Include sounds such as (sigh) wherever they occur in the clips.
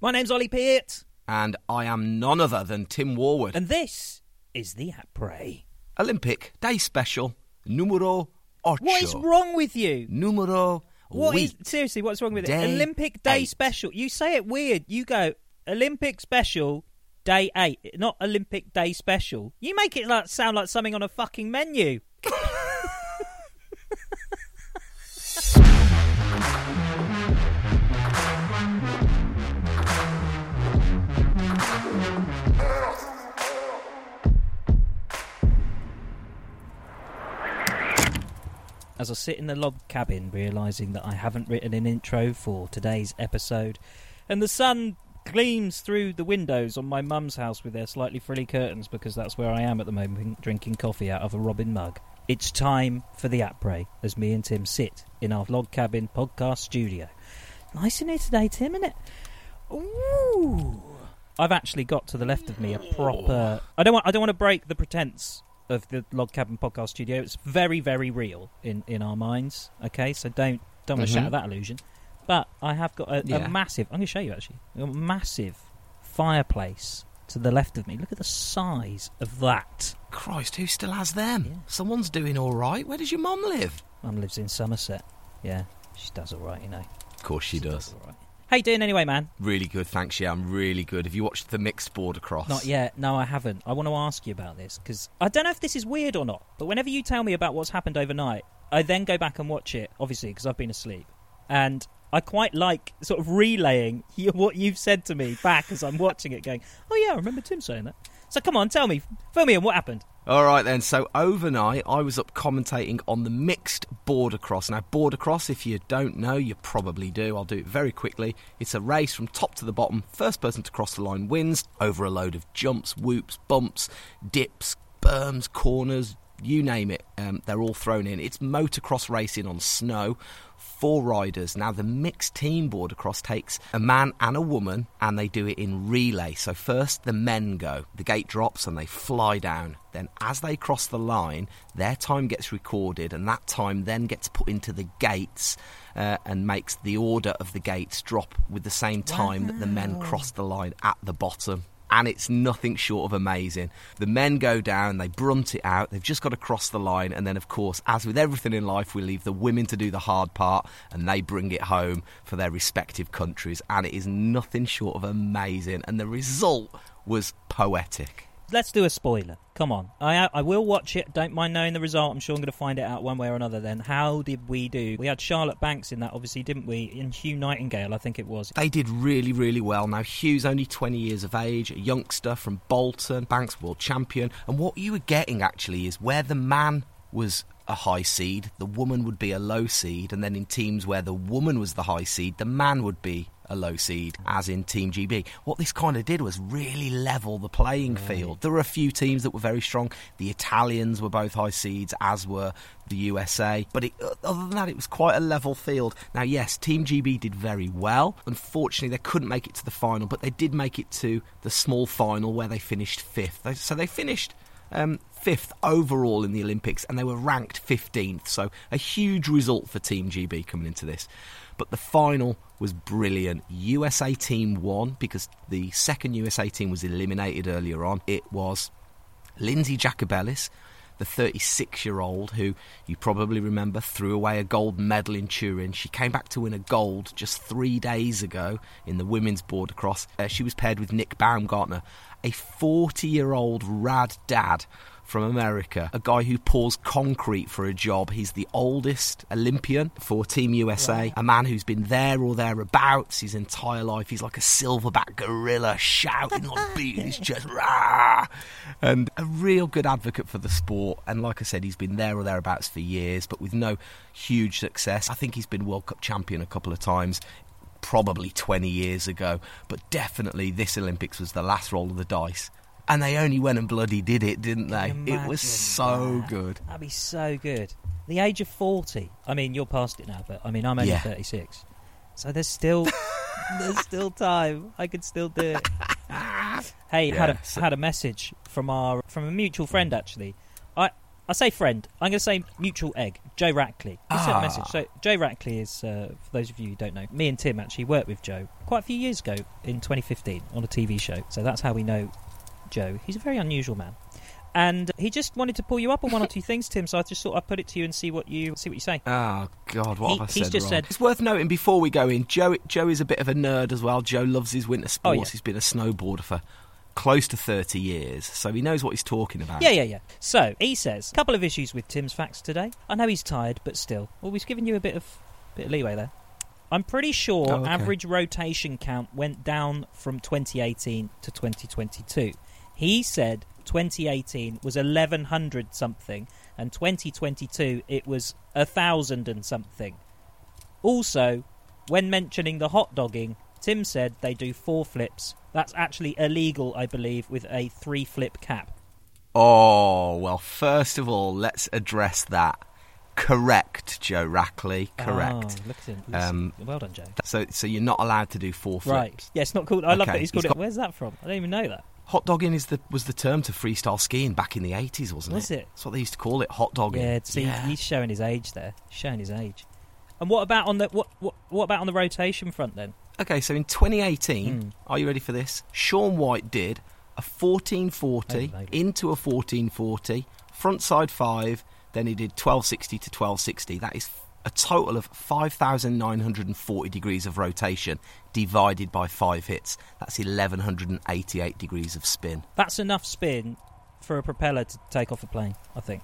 My name's Ollie Peart, And I am none other than Tim Warwood. and this is the Après. Olympic Day Special, numero ocho. What is wrong with you? Numero What is seriously? What's wrong with Day it? Olympic Day eight. Special. You say it weird. You go Olympic Special Day Eight, not Olympic Day Special. You make it like sound like something on a fucking menu. (laughs) as I sit in the log cabin, realizing that I haven't written an intro for today's episode, and the sun gleams through the windows on my mum's house with their slightly frilly curtains because that's where I am at the moment, drinking coffee out of a robin mug. It's time for the après as me and Tim sit in our log cabin podcast studio. Nice in here today, Tim, isn't it? Ooh. I've actually got to the left of me a proper. I don't want. I don't want to break the pretense of the log cabin podcast studio. It's very, very real in in our minds. Okay, so don't don't want to Mhm. shatter that illusion. But I have got a, Yeah. a massive. I'm going to show you actually a massive fireplace to the left of me. Look at the size of that. Christ, who still has them? Yeah. Someone's doing all right. Where does your mum live? Mum lives in Somerset. Yeah, she does all right, you know. Of course she does. all right. How you doing anyway, man? Really good, thanks. Yeah, I'm really good. Have you watched the mixed border cross? Not yet. No, I haven't. I want to ask you about this because I don't know if this is weird or not. But whenever you tell me about what's happened overnight, I then go back and watch it. Obviously, because I've been asleep, and I quite like sort of relaying (laughs) what you've said to me back as I'm watching it. Going, oh yeah, I remember Tim saying that. So come on, tell me, fill me in. What happened? All right then. So overnight, I was up commentating on the mixed border cross. Now, border cross, if you don't know, you probably do. I'll do it very quickly. It's a race from top to the bottom. First person to cross the line wins over a load of jumps, whoops, bumps, dips, berms, corners. You name it, um, they're all thrown in. It's motocross racing on snow. Four riders. Now, the mixed team border cross takes a man and a woman, and they do it in relay. So, first the men go, the gate drops, and they fly down. Then, as they cross the line, their time gets recorded, and that time then gets put into the gates uh, and makes the order of the gates drop with the same time that the men cross the line at the bottom and it's nothing short of amazing. The men go down, they brunt it out, they've just got to cross the line, and then, of course, as with everything in life, we leave the women to do the hard part and they bring it home for their respective countries, and it is nothing short of amazing, and the result was poetic. Let's do a spoiler. Come on, I I will watch it. Don't mind knowing the result. I'm sure I'm going to find it out one way or another. Then, how did we do? We had Charlotte Bankes in that, obviously, didn't we? And Huw Nightingale, I think it was. They did really, really well. Now, Huw's only 20 years of age, a youngster from Bolton, Bankes world champion. And what you were getting actually is where the man was a high seed, the woman would be a low seed. And then in teams where the woman was the high seed, the man would be a low seed, as in Team GB. What this kind of did was really level the playing field. There were a few teams that were very strong. The Italians were both high seeds, as were the USA. But it, other than that, it was quite a level field. Now, yes, Team GB did very well. Unfortunately, they couldn't make it to the final, but they did make it to the small final where they finished fifth. They- So they finished um, fifth overall in the Olympics, and they were ranked 15th. So a huge result for Team GB coming into this. But the final was brilliant. USA team won because the second USA team was eliminated earlier on. It was Lindsey Jacobellis, the 36 year old who you probably remember threw away a gold medal in Turin. She came back to win a gold just three days ago in the women's border cross. Uh, she was paired with Nick Baumgartner, a 40 year old rad dad from America, a guy who pours concrete for a job. He's the oldest Olympian for Team USA, a man who's been there or thereabouts his entire life. He's like a silverback gorilla shouting, like (laughs) beating his chest, rah! and a real good advocate for the sport. And like I said, he's been there or thereabouts for years, but with no huge success. I think he's been World Cup champion a couple of times probably 20 years ago, but definitely this Olympics was the last roll of the dice. And they only went and bloody did it, didn't they? It was so that? good. That'd be so good. The age of 40. I mean, you're past it now, but I mean, I'm only Yeah. 36. So there's still (laughs) there's still time. I could still do it. (laughs) Hey, had a had a message from our from a mutual friend actually. I I say friend. I'm going to say mutual egg. Joe Rackley. He sent a message. Ah. So Joe Rackley is, uh, for those of you who don't know, me and Tim actually worked with Joe quite a few years ago in 2015 on a TV show. So that's how we know Joe. He's a very unusual man. And he just wanted to pull you up on one or two things, Tim. So I just thought I'd put it to you and see what you see what you say. Oh God, what He- have I he's said just wrong? said- It's worth noting before we go in. Joe, Joe is a bit of a nerd as well. Joe loves his winter sports. Oh, yeah. He's been a snowboarder for close to thirty years, so he knows what he's talking about. Yeah, yeah, yeah. So he says a couple of issues with Tim's facts today. I know he's tired, but still, well, we've given you a bit of bit of leeway there. I'm pretty sure Oh, okay. average rotation count went down from 2018 to 2022. He said 2018 was 1100 something, and 2022 it was a thousand and something. Also, when mentioning the hot dogging, Tim said they do four flips. That's actually illegal, I believe, with a three flip cap. Oh well, first of all, let's address that. Correct, Joe Rackley. Correct. Oh, look at him. Um, well done, Joe. So, so you're not allowed to do four flips. Right. Yeah, it's not called. I love that he's called he's it. Where's that from? I don't even know that. Hot dogging is the was the term to freestyle skiing back in the eighties, wasn't Was it? Was it? That's what they used to call it, hot dogging. Yeah, see, Yeah. he's showing his age there. He's showing his age. And what about on the what what, what about on the rotation front then? Okay, so in 2018, Hmm. are you ready for this? Shaun White did a 1440 Oh, maybe. into a 1440, front side five, then he did 1260 to 1260. That is a total of 5,940 degrees of rotation divided by five hits. That's 1,188 degrees of spin. That's enough spin for a propeller to take off a plane. I think.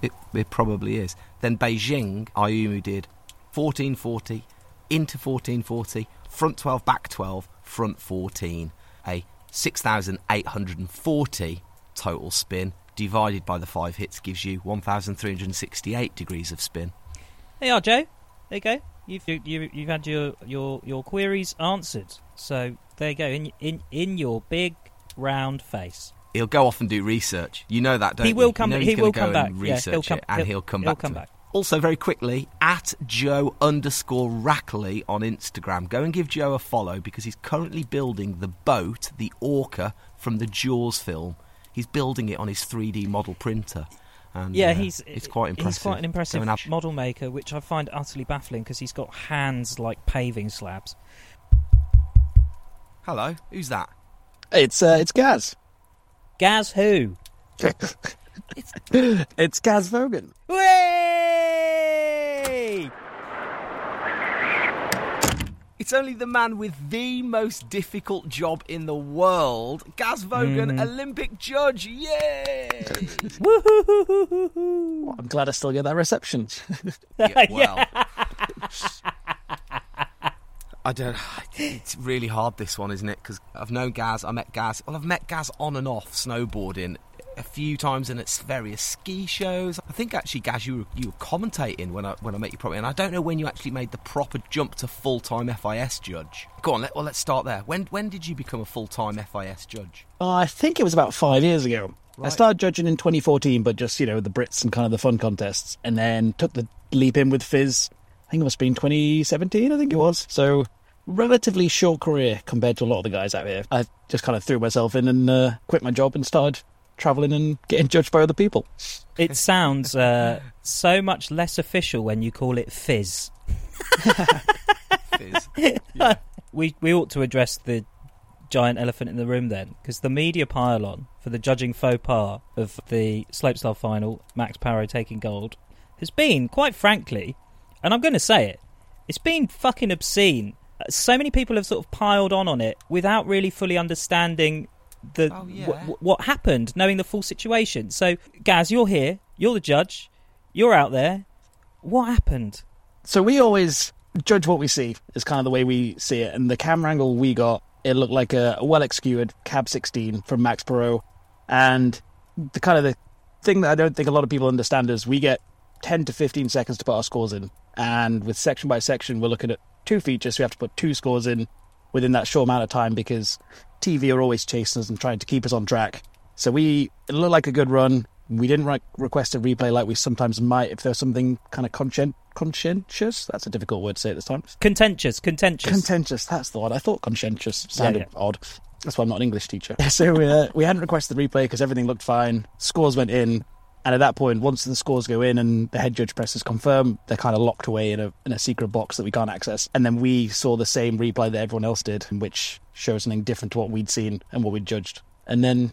It, it probably is. Then Beijing, Ayumu did 1440 into 1440, front 12, back 12, front 14. A 6,840 total spin divided by the five hits gives you 1,368 degrees of spin. There you are, Joe. There you go. You've you, you, you've had your, your your queries answered. So there you go. In in in your big round face. He'll go off and do research. You know that, don't He you? will You come- know he will come back. and Yeah, research he'll come- it, and he'll- he'll come he'll back. come to back. Also, very quickly, at Joe underscore Rackley on Instagram. Go and give Joe a follow because he's currently building the boat, the Orca from the Jaws film. He's building it on his 3D model printer. And, Yeah, uh, he's it's quite impressive. He's quite an impressive and have- model maker, which I find utterly baffling because he's got hands like paving slabs. Hello, who's that? It's uh, it's Gaz. Gaz who? (laughs) It's Gaz Vogan. Way! It's only the man with the most difficult job in the world, Gaz Vogan, Mm. Olympic judge. Yay! (laughs) Woo-hoo-hoo-hoo-hoo-hoo. I'm glad I still get that reception. (laughs) (laughs) Yeah, well, I don't. It's really hard this one, isn't it? Because I've known Gaz. I met Gaz. Well, I've met Gaz on and off snowboarding a few times and at various ski shows. I think actually, Gaz, you were, you were commentating when I when I met you properly, and I don't know when you actually made the proper jump to full time FIS judge. Go on, let, well let's start there. When when did you become a full time FIS judge? Oh, I think it was about five years ago. I started judging in 2014, but just you know the Brits and kind of the fun contests, and then took the leap in with Fizz. I think it must have been 2017. I think it was. So relatively short career compared to a lot of the guys out here. I just kind of threw myself in and uh, quit my job and started traveling and getting judged by other people. It sounds uh, so much less official when you call it fizz. Fizz. (laughs) We we ought to address the giant elephant in the room then, because the media pylon for the judging faux pas of the slopestyle final, Max Parrot taking gold, has been quite frankly, and I'm going to say it, it's been fucking obscene. Uh, So many people have sort of piled on on it without really fully understanding the Oh, yeah. wh- wh- what happened, knowing the full situation. So, Gaz, you're here, you're the judge, you're out there. What happened? So we always judge what we see is kind of the way we see it. And the camera angle we got, it looked like a, a well executed cab 16 from Max Parrot. And the kind of the thing that I don't think a lot of people understand is we get 10 to 15 seconds to put our scores in. And with section by section, we're looking at two features. So we have to put two scores in within that short amount of time because TV are always chasing us and trying to keep us on track. So we, it looked like a good run. We didn't re- request a replay like we sometimes might if there's something kind of conscient, conscientious. That's a difficult word to say at this time. Contentious, contentious. Contentious, that's the one. I thought conscientious sounded yeah. odd. That's why I'm not an English teacher. (laughs) so uh, we hadn't requested the replay because everything looked fine. Scores went in. And at that point, once the scores go in and the head judge presses confirm, they're kind of locked away in a, in a secret box that we can't access. And then we saw the same replay that everyone else did, which shows something different to what we'd seen and what we'd judged. And then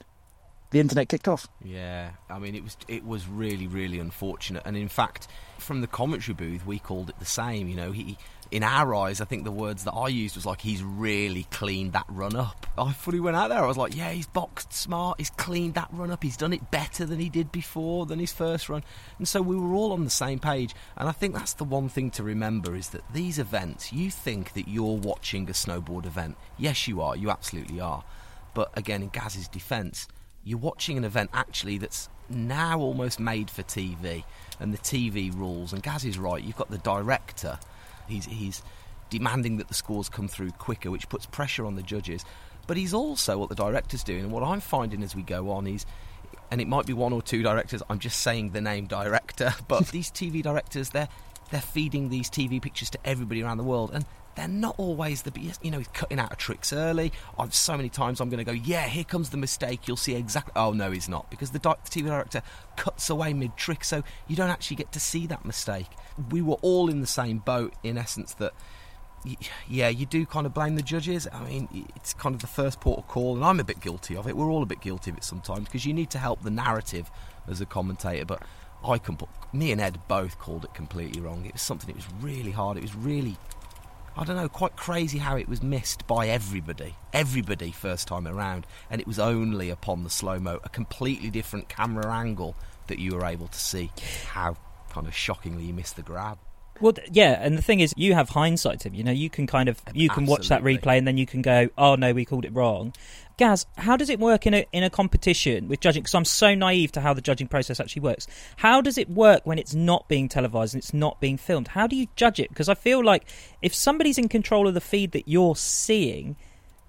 the internet kicked off. Yeah, I mean it was it was really really unfortunate, and in fact, from the commentary booth we called it the same. You know, he in our eyes, I think the words that I used was like he's really cleaned that run up. I fully went out there. I was like, yeah, he's boxed smart. He's cleaned that run up. He's done it better than he did before than his first run, and so we were all on the same page. And I think that's the one thing to remember is that these events, you think that you're watching a snowboard event. Yes, you are. You absolutely are. But again, in Gaz's defence you're watching an event actually that's now almost made for TV and the TV rules. And Gaz is right. You've got the director. He's he's demanding that the scores come through quicker, which puts pressure on the judges. But he's also what the director's doing, and what I'm finding as we go on is, and it might be one or two directors. I'm just saying the name director, (laughs) but these TV directors, they're they're feeding these TV pictures to everybody around the world, and they're not always the best. You know, he's cutting out of tricks early. I've so many times I'm going to go, yeah, here comes the mistake. You'll see exactly. Oh no, he's not because the, di- the TV director cuts away mid trick, so you don't actually get to see that mistake. We were all in the same boat in essence that. Yeah, you do kind of blame the judges. I mean, it's kind of the first port of call, and I'm a bit guilty of it. We're all a bit guilty of it sometimes because you need to help the narrative as a commentator. But I can put me and Ed both called it completely wrong. It was something. It was really hard. It was really I don't know, quite crazy how it was missed by everybody. Everybody first time around. And it was only upon the slow mo, a completely different camera angle, that you were able to see how kind of shockingly you missed the grab. Well, yeah, and the thing is, you have hindsight, Tim. You know, you can kind of you can Absolutely. watch that replay and then you can go, "Oh no, we called it wrong." Gaz, how does it work in a in a competition with judging? Because I'm so naive to how the judging process actually works. How does it work when it's not being televised and it's not being filmed? How do you judge it? Because I feel like if somebody's in control of the feed that you're seeing,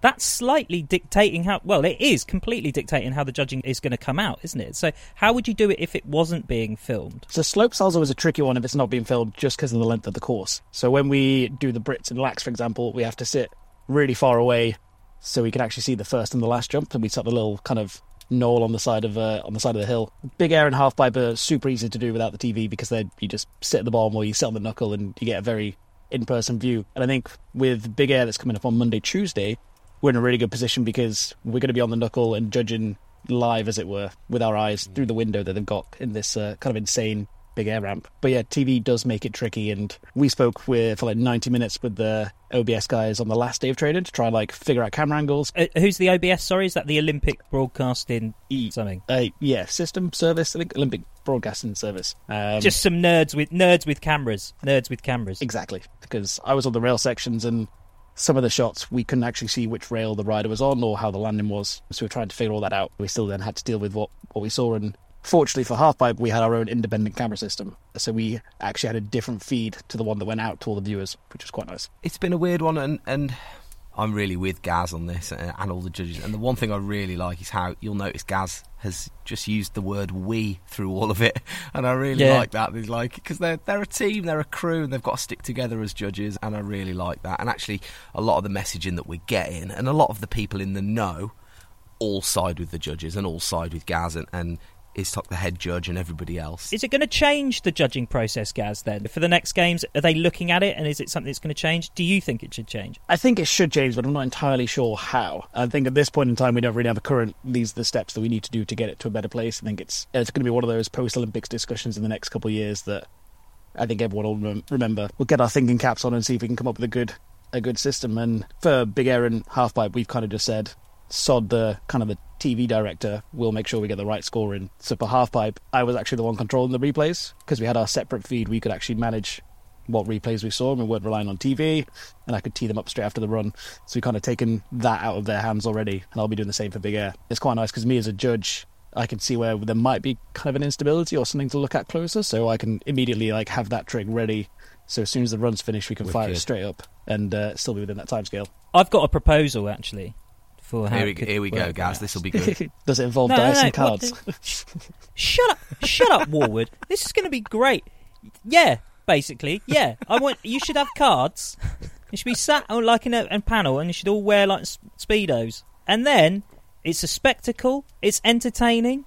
that's slightly dictating how. Well, it is completely dictating how the judging is going to come out, isn't it? So how would you do it if it wasn't being filmed? So slope slopestyle is always a tricky one if it's not being filmed just because of the length of the course. So when we do the Brits and Laax, for example, we have to sit really far away so we can actually see the first and the last jump, and we set the little kind of knoll on the side of uh, on the side of the hill. Big air and half pipe are super easy to do without the TV because then you just sit at the bottom or you sit on the knuckle and you get a very in-person view. And I think with big air that's coming up on Monday, Tuesday, we're in a really good position because we're going to be on the knuckle and judging live, as it were, with our eyes through the window that they've got in this uh, kind of insane big air ramp. But yeah, TV does make it tricky, and we spoke with for like 90 minutes with the OBS guys on the last day of training to try and like figure out camera angles. Uh, who's the OBS? Sorry, is that the Olympic Broadcasting e- something? Uh, yeah, system service. I think Olympic Broadcasting Service. Um, Just some nerds with nerds with cameras. Nerds with cameras. exactly because I was on the rail sections and some of the shots we couldn't actually see which rail the rider was on or how the landing was. So we were trying to figure all that out. We still then had to deal with what, what we saw and fortunately for Halfpipe we had our own independent camera system. So we actually had a different feed to the one that went out to all the viewers, which was quite nice. It's been a weird one, and, and I'm really with Gaz on this and, and all the judges. And the one thing I really like is how you'll notice Gaz has just used the word "we" through all of it, (laughs) and I really Yeah. like that. He's like because they're they're a team, they're a crew, and they've got to stick together as judges, and I really like that. And actually, a lot of the messaging that we're getting, and a lot of the people in the know, all side with the judges and all side with Gaz, and, and is talk the head judge and everybody else. Is it going to change the judging process, Gaz? Then for the next games, are they looking at it, and is it something that's going to change? Do you think it should change? I think it should change, but I'm not entirely sure how. I think at this point in time, we don't really have a current. These are the steps that we need to do to get it to a better place. I think it's it's going to be one of those post Olympics discussions in the next couple of years that I think everyone will rem- remember. We'll get our thinking caps on and see if we can come up with a good a good system. And for Big Air and Halfpipe, we've kind of just said sod the kind of the TV director. We'll make sure we get the right score in. So for Halfpipe, I was actually the one controlling the replays because we had our separate feed. We could actually manage what replays we saw and we weren't relying on TV and I could tee them up straight after the run. So we kind of taken that out of their hands already and I'll be doing the same for Big Air. It's quite nice because me as a judge, I can see where there might be kind of an instability or something to look at closer so I can immediately like have that trick ready. So as soon as the run's finished, we can fire it straight up and uh, still be within that time scale. I've got a proposal actually for how here it we, could here we go, guys. Gaz. This will be good. (laughs) Does it involve No, no, dice no, and what cards? (laughs) Shut up! Shut up, Warwood. This is going to be great. Yeah, basically, yeah. I want you should have cards. You should be sat on like in a, a panel, and you should all wear like speedos. And then it's a spectacle. It's entertaining,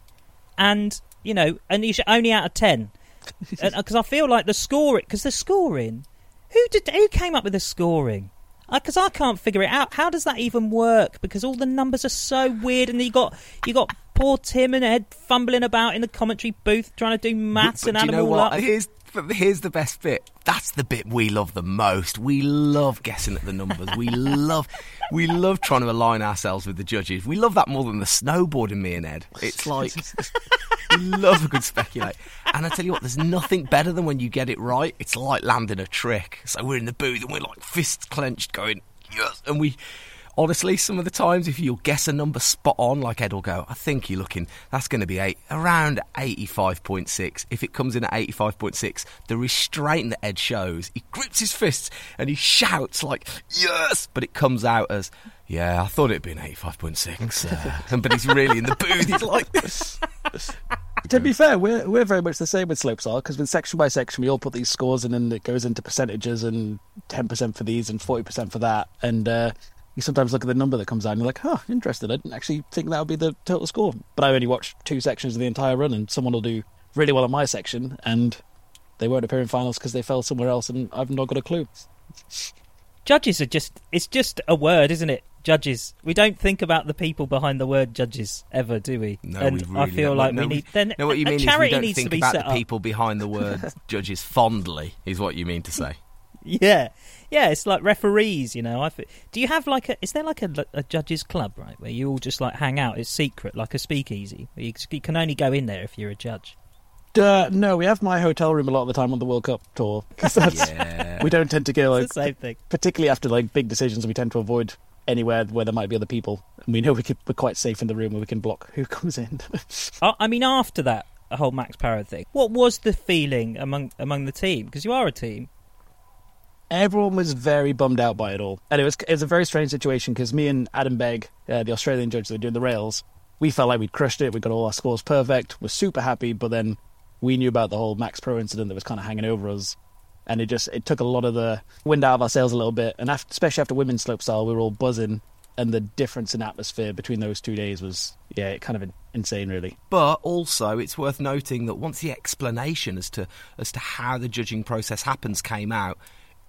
and you know, and you should only out of ten, (laughs) because uh, I feel like the scoring, because the scoring, who did who came up with the scoring? Because I can't figure it out. How does that even work? Because all the numbers are so weird, and you got you got poor Tim and Ed fumbling about in the commentary booth trying to do maths But and do add you know what? Here's but here's the best bit. That's the bit we love the most. We love guessing at the numbers. We love we love trying to align ourselves with the judges. We love that more than the snowboarding. Me and Ed. It's like we love a good speculate. And I tell you what, there's nothing better than when you get it right. It's like landing a trick. So we're in the booth and we're like fists clenched, going yes, and we. Honestly, some of the times, if you'll guess a number spot on, like Ed will go, I think you're looking, that's going to be eight, around 85.6. If it comes in at 85.6, the restraint that Ed shows, he grips his fists and he shouts like, yes! But it comes out as, yeah, I thought it'd been 85.6. Uh, (laughs) but he's really in the booth, he's like this. (laughs) To be fair, we're we're very much the same with slopestyle because with section by section we all put these scores in and it goes into percentages and ten percent for these and forty percent for that and uh, you sometimes look at the number that comes out and you're like, huh, interested. I didn't actually think that would be the total score, but I only watched two sections of the entire run and someone will do really well in my section and they won't appear in finals because they fell somewhere else and I've not got a clue. Judges are just it's just a word, isn't it? Judges. We don't think about the people behind the word judges ever, do we? No, and we really I feel don't. like no, we need then No, what you a mean is we charity don't think about the people behind the word (laughs) judges fondly, is what you mean to say. Yeah, yeah. It's like referees, you know. I fe- do you have like a? Is there like a, a judges club, right, where you all just like hang out? It's secret, like a speakeasy. You, you can only go in there if you're a judge. Uh, no, we have my hotel room a lot of the time on the World Cup tour 'cause that's, Yeah. we don't tend to go like the same thing. particularly after like big decisions, we tend to avoid anywhere where there might be other people. And we know we could, we're quite safe in the room where we can block who (laughs) comes in. I, I mean, after that whole Max Parrot thing, what was the feeling among among the team? Because you are a team. Everyone was very bummed out by it all, and it was it was a very strange situation because me and Adam Begg, uh, the Australian judge that were doing the rails, we felt like we'd crushed it. We got all our scores perfect. We're super happy, but then we knew about the whole Max Parrot incident that was kind of hanging over us, and it just it took a lot of the wind out of our sails a little bit. And after, especially after women's slopestyle, we were all buzzing, and the difference in atmosphere between those two days was yeah, kind of insane, really. But also, it's worth noting that once the explanation as to as to how the judging process happens came out,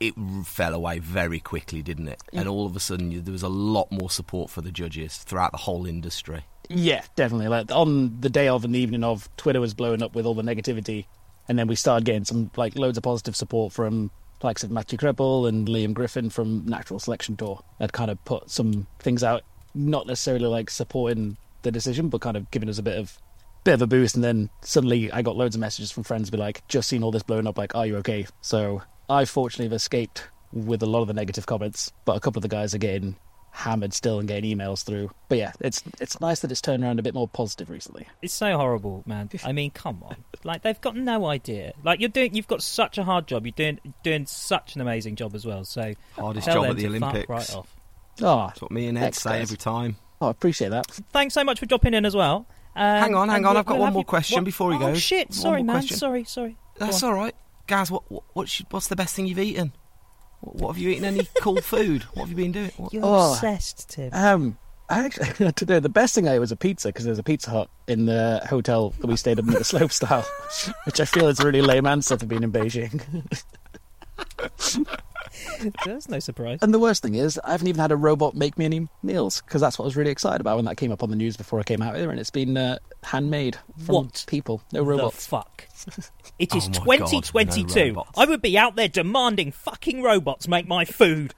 it fell away very quickly, didn't it? And all of a sudden, there was a lot more support for the judges throughout the whole industry. Yeah, definitely. Like on the day of and the evening of, Twitter was blowing up with all the negativity, and then we started getting some like loads of positive support from likes of Mathieu Crépel and Liam Griffin from Natural Selection Tour. Had kind of put some things out, not necessarily like supporting the decision, but kind of giving us a bit of bit of a boost. And then suddenly, I got loads of messages from friends be like, "Just seen all this blowing up. Like, are you okay?" So I fortunately have escaped with a lot of the negative comments, but a couple of the guys are getting hammered still and getting emails through. But yeah, it's it's nice that it's turned around a bit more positive recently. It's so horrible, man. I mean, come on. Like they've got no idea. Like you're doing, you've got such a hard job. You're doing doing such an amazing job as well. So Hardest job at the to Olympics. right off. Oh, That's what me and Ed say guys. every time. oh, I appreciate that. Thanks so much for dropping in as well. Um, Hang on, hang on, we'll- I've got we'll one more you- question what- before he oh, goes. shit! Sorry, man. question. Sorry, sorry. That's all right, Gaz. What, what what's, what's the best thing you've eaten? What, what have you eaten? Any (laughs) cool food? What have you been doing? What- You're Oh. obsessed, Tim. Um, I actually (laughs) today the best thing I ate was a pizza because there's a Pizza Hut in the hotel that we stayed in at the (laughs) slope style, which I feel is a really lame answer for being in Beijing. (laughs) There's no surprise. And the worst thing is, I haven't even had a robot make me any meals because that's what I was really excited about when that came up on the news before I came out here, and it's been uh, handmade from What people, no The robots. fuck. It (laughs) is Oh my God, 2022. no. I would be out there demanding fucking robots make my food.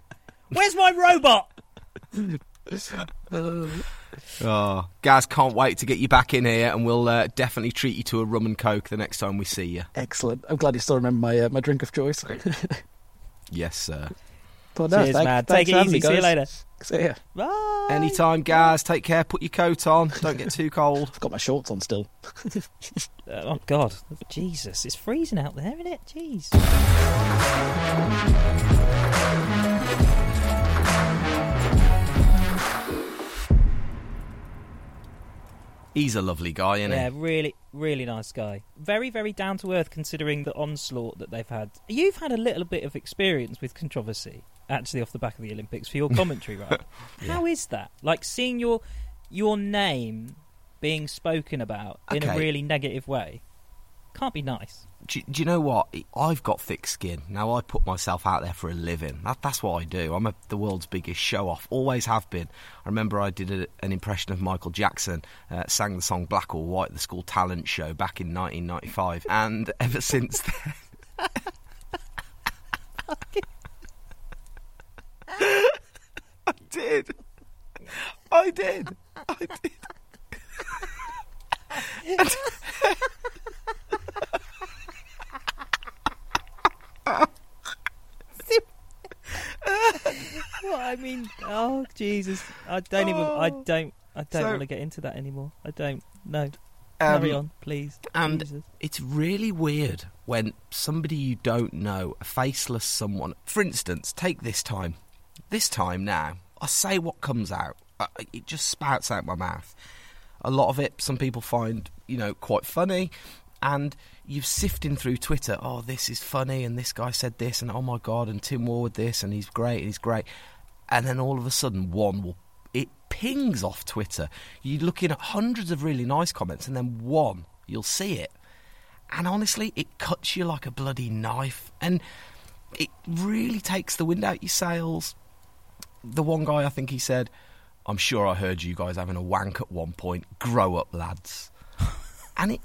Where's my robot? (laughs) Oh, Gaz, can't wait to get you back in here, and we'll uh, definitely treat you to a rum and coke the next time we see you. Excellent. I'm glad you still remember my uh, my drink of choice. (laughs) Yes, sir. but no, Cheers, thank- man. Take it easy. me, See you later. See ya. Bye. Anytime, Gaz. Take care. Put your coat on. Don't get too cold. I've got my shorts on still. (laughs) Oh God, Jesus! It's freezing out there, isn't it? Jeez. He's a lovely guy, isn't Yeah, he? really, really nice guy. Very, very down to earth considering the onslaught that they've had. You've had a little bit of experience with controversy, actually, off the back of the Olympics for your (laughs) commentary, right? How is that? Like seeing your your name being spoken about in a really negative way can't be nice. Do, do you know what? I've got thick skin. Now I put myself out there for a living. That, that's what I do. I'm a, the world's biggest show off. Always have been. I remember I did a, an impression of Michael Jackson, uh, sang the song Black or White the school talent show back in 1995, and (laughs) ever since then. (laughs) I did. I did. I did. (laughs) (laughs) Well, I mean, oh Jesus, I don't even, I Oh. don't, I don't So- want to get into that anymore. I don't. No, Um, carry on, please. and- Jesus. It's really weird when somebody you don't know, a faceless someone, for instance, take this time. This time now, I say what comes out. I, it just spouts out my mouth. A lot of it, some people find, you know, quite funny. And you're sifting through Twitter, oh, this is funny, and this guy said this, and oh my god, and Tim Ward this, and he's great, and he's great. And then all of a sudden, one will it pings off Twitter. You're looking at hundreds of really nice comments, and then one, you'll see it. And honestly, it cuts you like a bloody knife. And it really takes the wind out your sails. The one guy, I think he said, I'm sure I heard you guys having a wank at one point. Grow up, lads. (laughs) and it,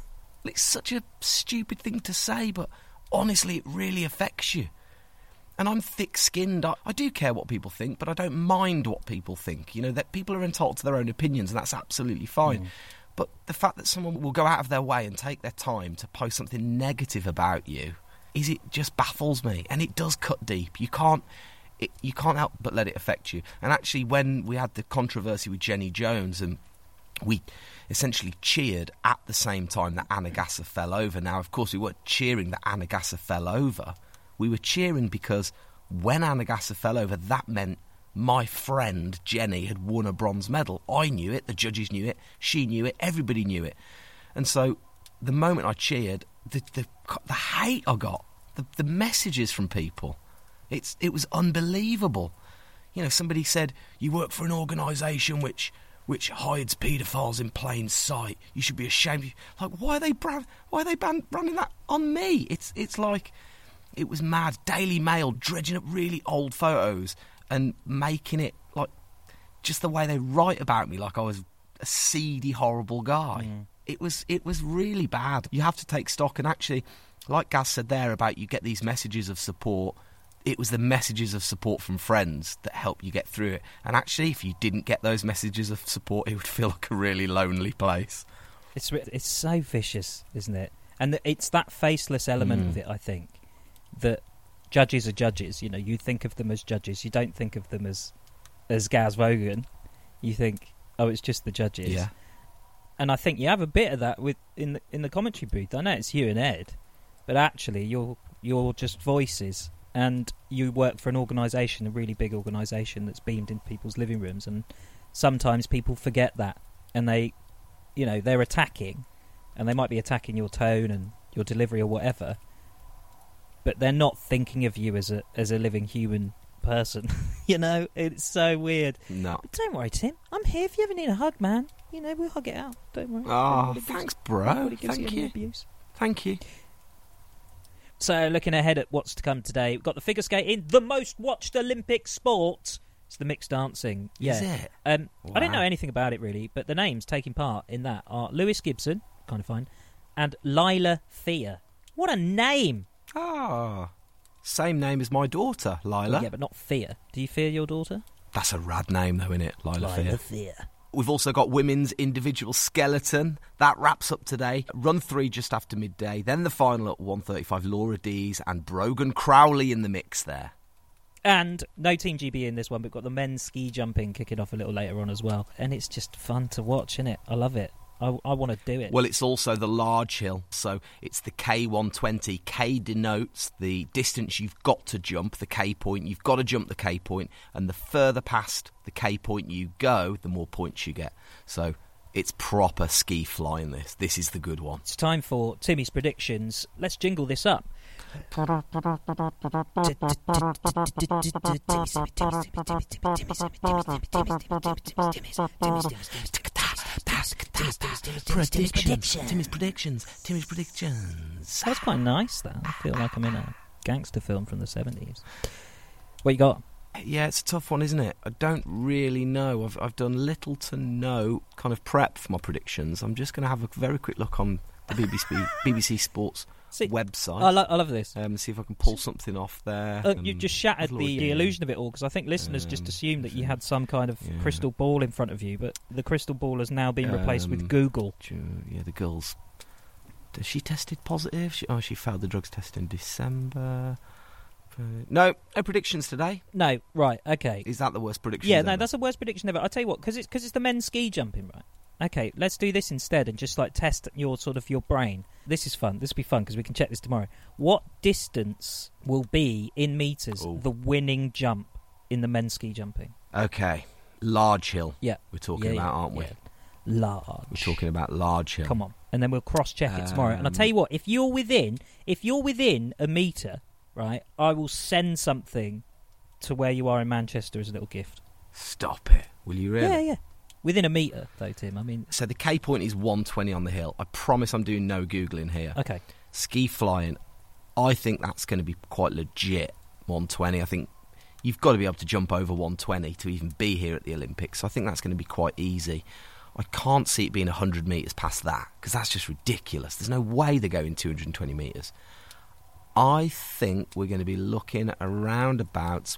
it's such a stupid thing to say, but honestly, it really affects you. And I'm thick skinned. I, I do care what people think, but I don't mind what people think. You know, that people are entitled to their own opinions, and that's absolutely fine. Mm. But the fact that someone will go out of their way and take their time to post something negative about you is it just baffles me, and it does cut deep. You can't. It, you can't help but let it affect you. And actually, when we had the controversy with Jenny Jones, and we essentially cheered at the same time that Anna Gasser fell over. Now, of course, we weren't cheering that Anna Gasser fell over. We were cheering because when Anna Gasser fell over, that meant my friend Jenny had won a bronze medal. I knew it, the judges knew it, she knew it, everybody knew it. And so the moment I cheered, the, the, the hate I got, the, the messages from people, it's, it was unbelievable. You know, somebody said, You work for an organisation which which hides paedophiles in plain sight. You should be ashamed. Like, why are they bra- why are they ban- running that on me? It's it's like it was mad. Daily Mail dredging up really old photos and making it like just the way they write about me, like I was a seedy, horrible guy. Mm. It was it was really bad. You have to take stock and actually, like Gaz said there about you get these messages of support. It was the messages of support from friends that help you get through it. And actually, if you didn't get those messages of support, it would feel like a really lonely place. It's it's so vicious, isn't it? And it's that faceless element Mm. of it, I think, that judges are judges. You know, you think of them as judges. You don't think of them as as Gaz Vogan. You think, oh, it's just the judges. Yeah. And I think you have a bit of that with in the, in the commentary booth. I know it's you and Ed, but actually you're you're just voices, and you work for an organisation, a really big organisation that's beamed into people's living rooms, and sometimes people forget that, and they, you know, they're attacking, and they might be attacking your tone and your delivery or whatever, but they're not thinking of you as a as a living human person. (laughs) you know, it's so weird. No. But don't worry, Tim. I'm here if you ever need a hug, man. You know, we'll hug it out. Don't worry. Oh, thanks, bro. Thank you any you. abuse. Thank you. So, looking ahead at what's to come today, we've got the figure skating, the most watched Olympic sport. It's the mixed dancing. Yeah. Is it? Um, I don't know anything about it really, but the names taking part in that are Lewis Gibson, kind of fine, and Lilah Fear. What a name! Ah. Same name as my daughter, Lila. Yeah, but not Fear. Do you fear your daughter? That's a rad name, though, isn't it? Lila, Fear. Thea. We've also got women's individual skeleton. That wraps up today. Run three just after midday. Then the final at 1.35. Laura Deas and Brogan Crowley in the mix there. And no Team GB in this one. We've got the men's ski jumping kicking off a little later on as well. And it's just fun to watch, isn't it? I love it. I, I want to do it. Well, it's also the large hill, so it's the K120. K denotes the distance you've got to jump, the K point. You've got to jump the K point, and the further past the K point you go, the more points you get. So it's proper ski flying. This, this is the good one. It's time for Timmy's predictions. Let's jingle this up. Timmy's, Timmy's, Timmy's, Timmy's, Timmy's predictions. Timmy's predictions. Timmy's predictions. That's quite nice. That I feel like I'm in a gangster film from the seventies. What you got? Yeah, it's a tough one, isn't it? I don't really know. I've I've done little to no kind of prep for my predictions. I'm just going to have a very quick look on the BBC BBC Sports See, website. I, lo- I love this. um, see if I can pull something off there. Uh, you just shattered the, the illusion of it all because I think listeners just Um, assumed that you had some kind of yeah. crystal ball in front of you, but the crystal ball has now been replaced with Um, Google. Ju- Yeah, the girls. She tested positive? She, oh, she failed the drugs test in December. No, no predictions today. No, right, okay. Is that the worst prediction? Yeah, no, that's the worst prediction ever. I'll tell you what, because it's because it's the men's ski jumping, right? Okay, let's do this instead and just like test your sort of your brain. This is fun. This will be fun because we can check this tomorrow. What distance will be in meters Oh. the winning jump in the men's ski jumping? Okay, Large Hill. Yeah, We're talking Yeah, about, yeah, aren't we? yeah. large. We're talking about Large Hill. Come on, and then we'll cross check it tomorrow. And I'll tell Um, you what, if you're within, if you're within a meter, right, I will send something to where you are in Manchester as a little gift. Stop it. Will you really? Yeah, yeah. Within a meter, though, Tim. I mean, So the K point is 120 on the hill. I promise I'm doing no Googling here. okay. Ski flying, I think that's going to be quite legit 120. I think you've got to be able to jump over 120 to even be here at the Olympics. So I think that's going to be quite easy. I can't see it being 100 metres past that because that's just ridiculous. There's no way they're going 220 metres. I think we're going to be looking at around about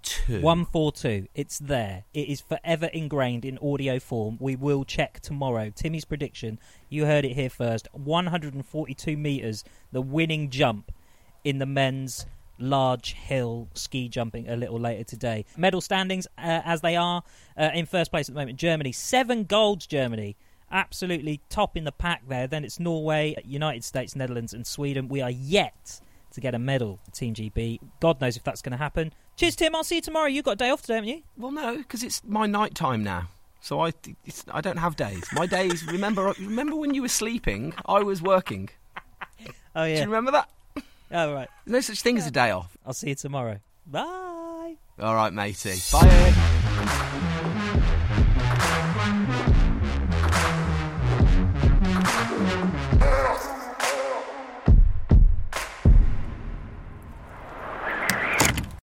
142. 142. It's there. It is forever ingrained in audio form. We will check tomorrow. Timmy's prediction. You heard it here first. 142 metres, the winning jump in the men's large hill ski jumping a little later today. Medal standings uh, as they are uh, in first place at the moment. Germany, seven golds, Germany. Absolutely top in the pack there. Then it's Norway, United States, Netherlands, and Sweden. We are yet to get a medal, Team GB. God knows if that's going to happen. Cheers, Tim. I'll see you tomorrow. You've got a day off today, haven't you? Well, no, because it's my night time now. So I, it's, I don't have days. My days. Remember, (laughs) remember when you were sleeping? I was working. Oh, yeah. Do you remember that? Oh, right. There's no such thing as a day off. I'll see you tomorrow. Bye. All right, matey. Bye.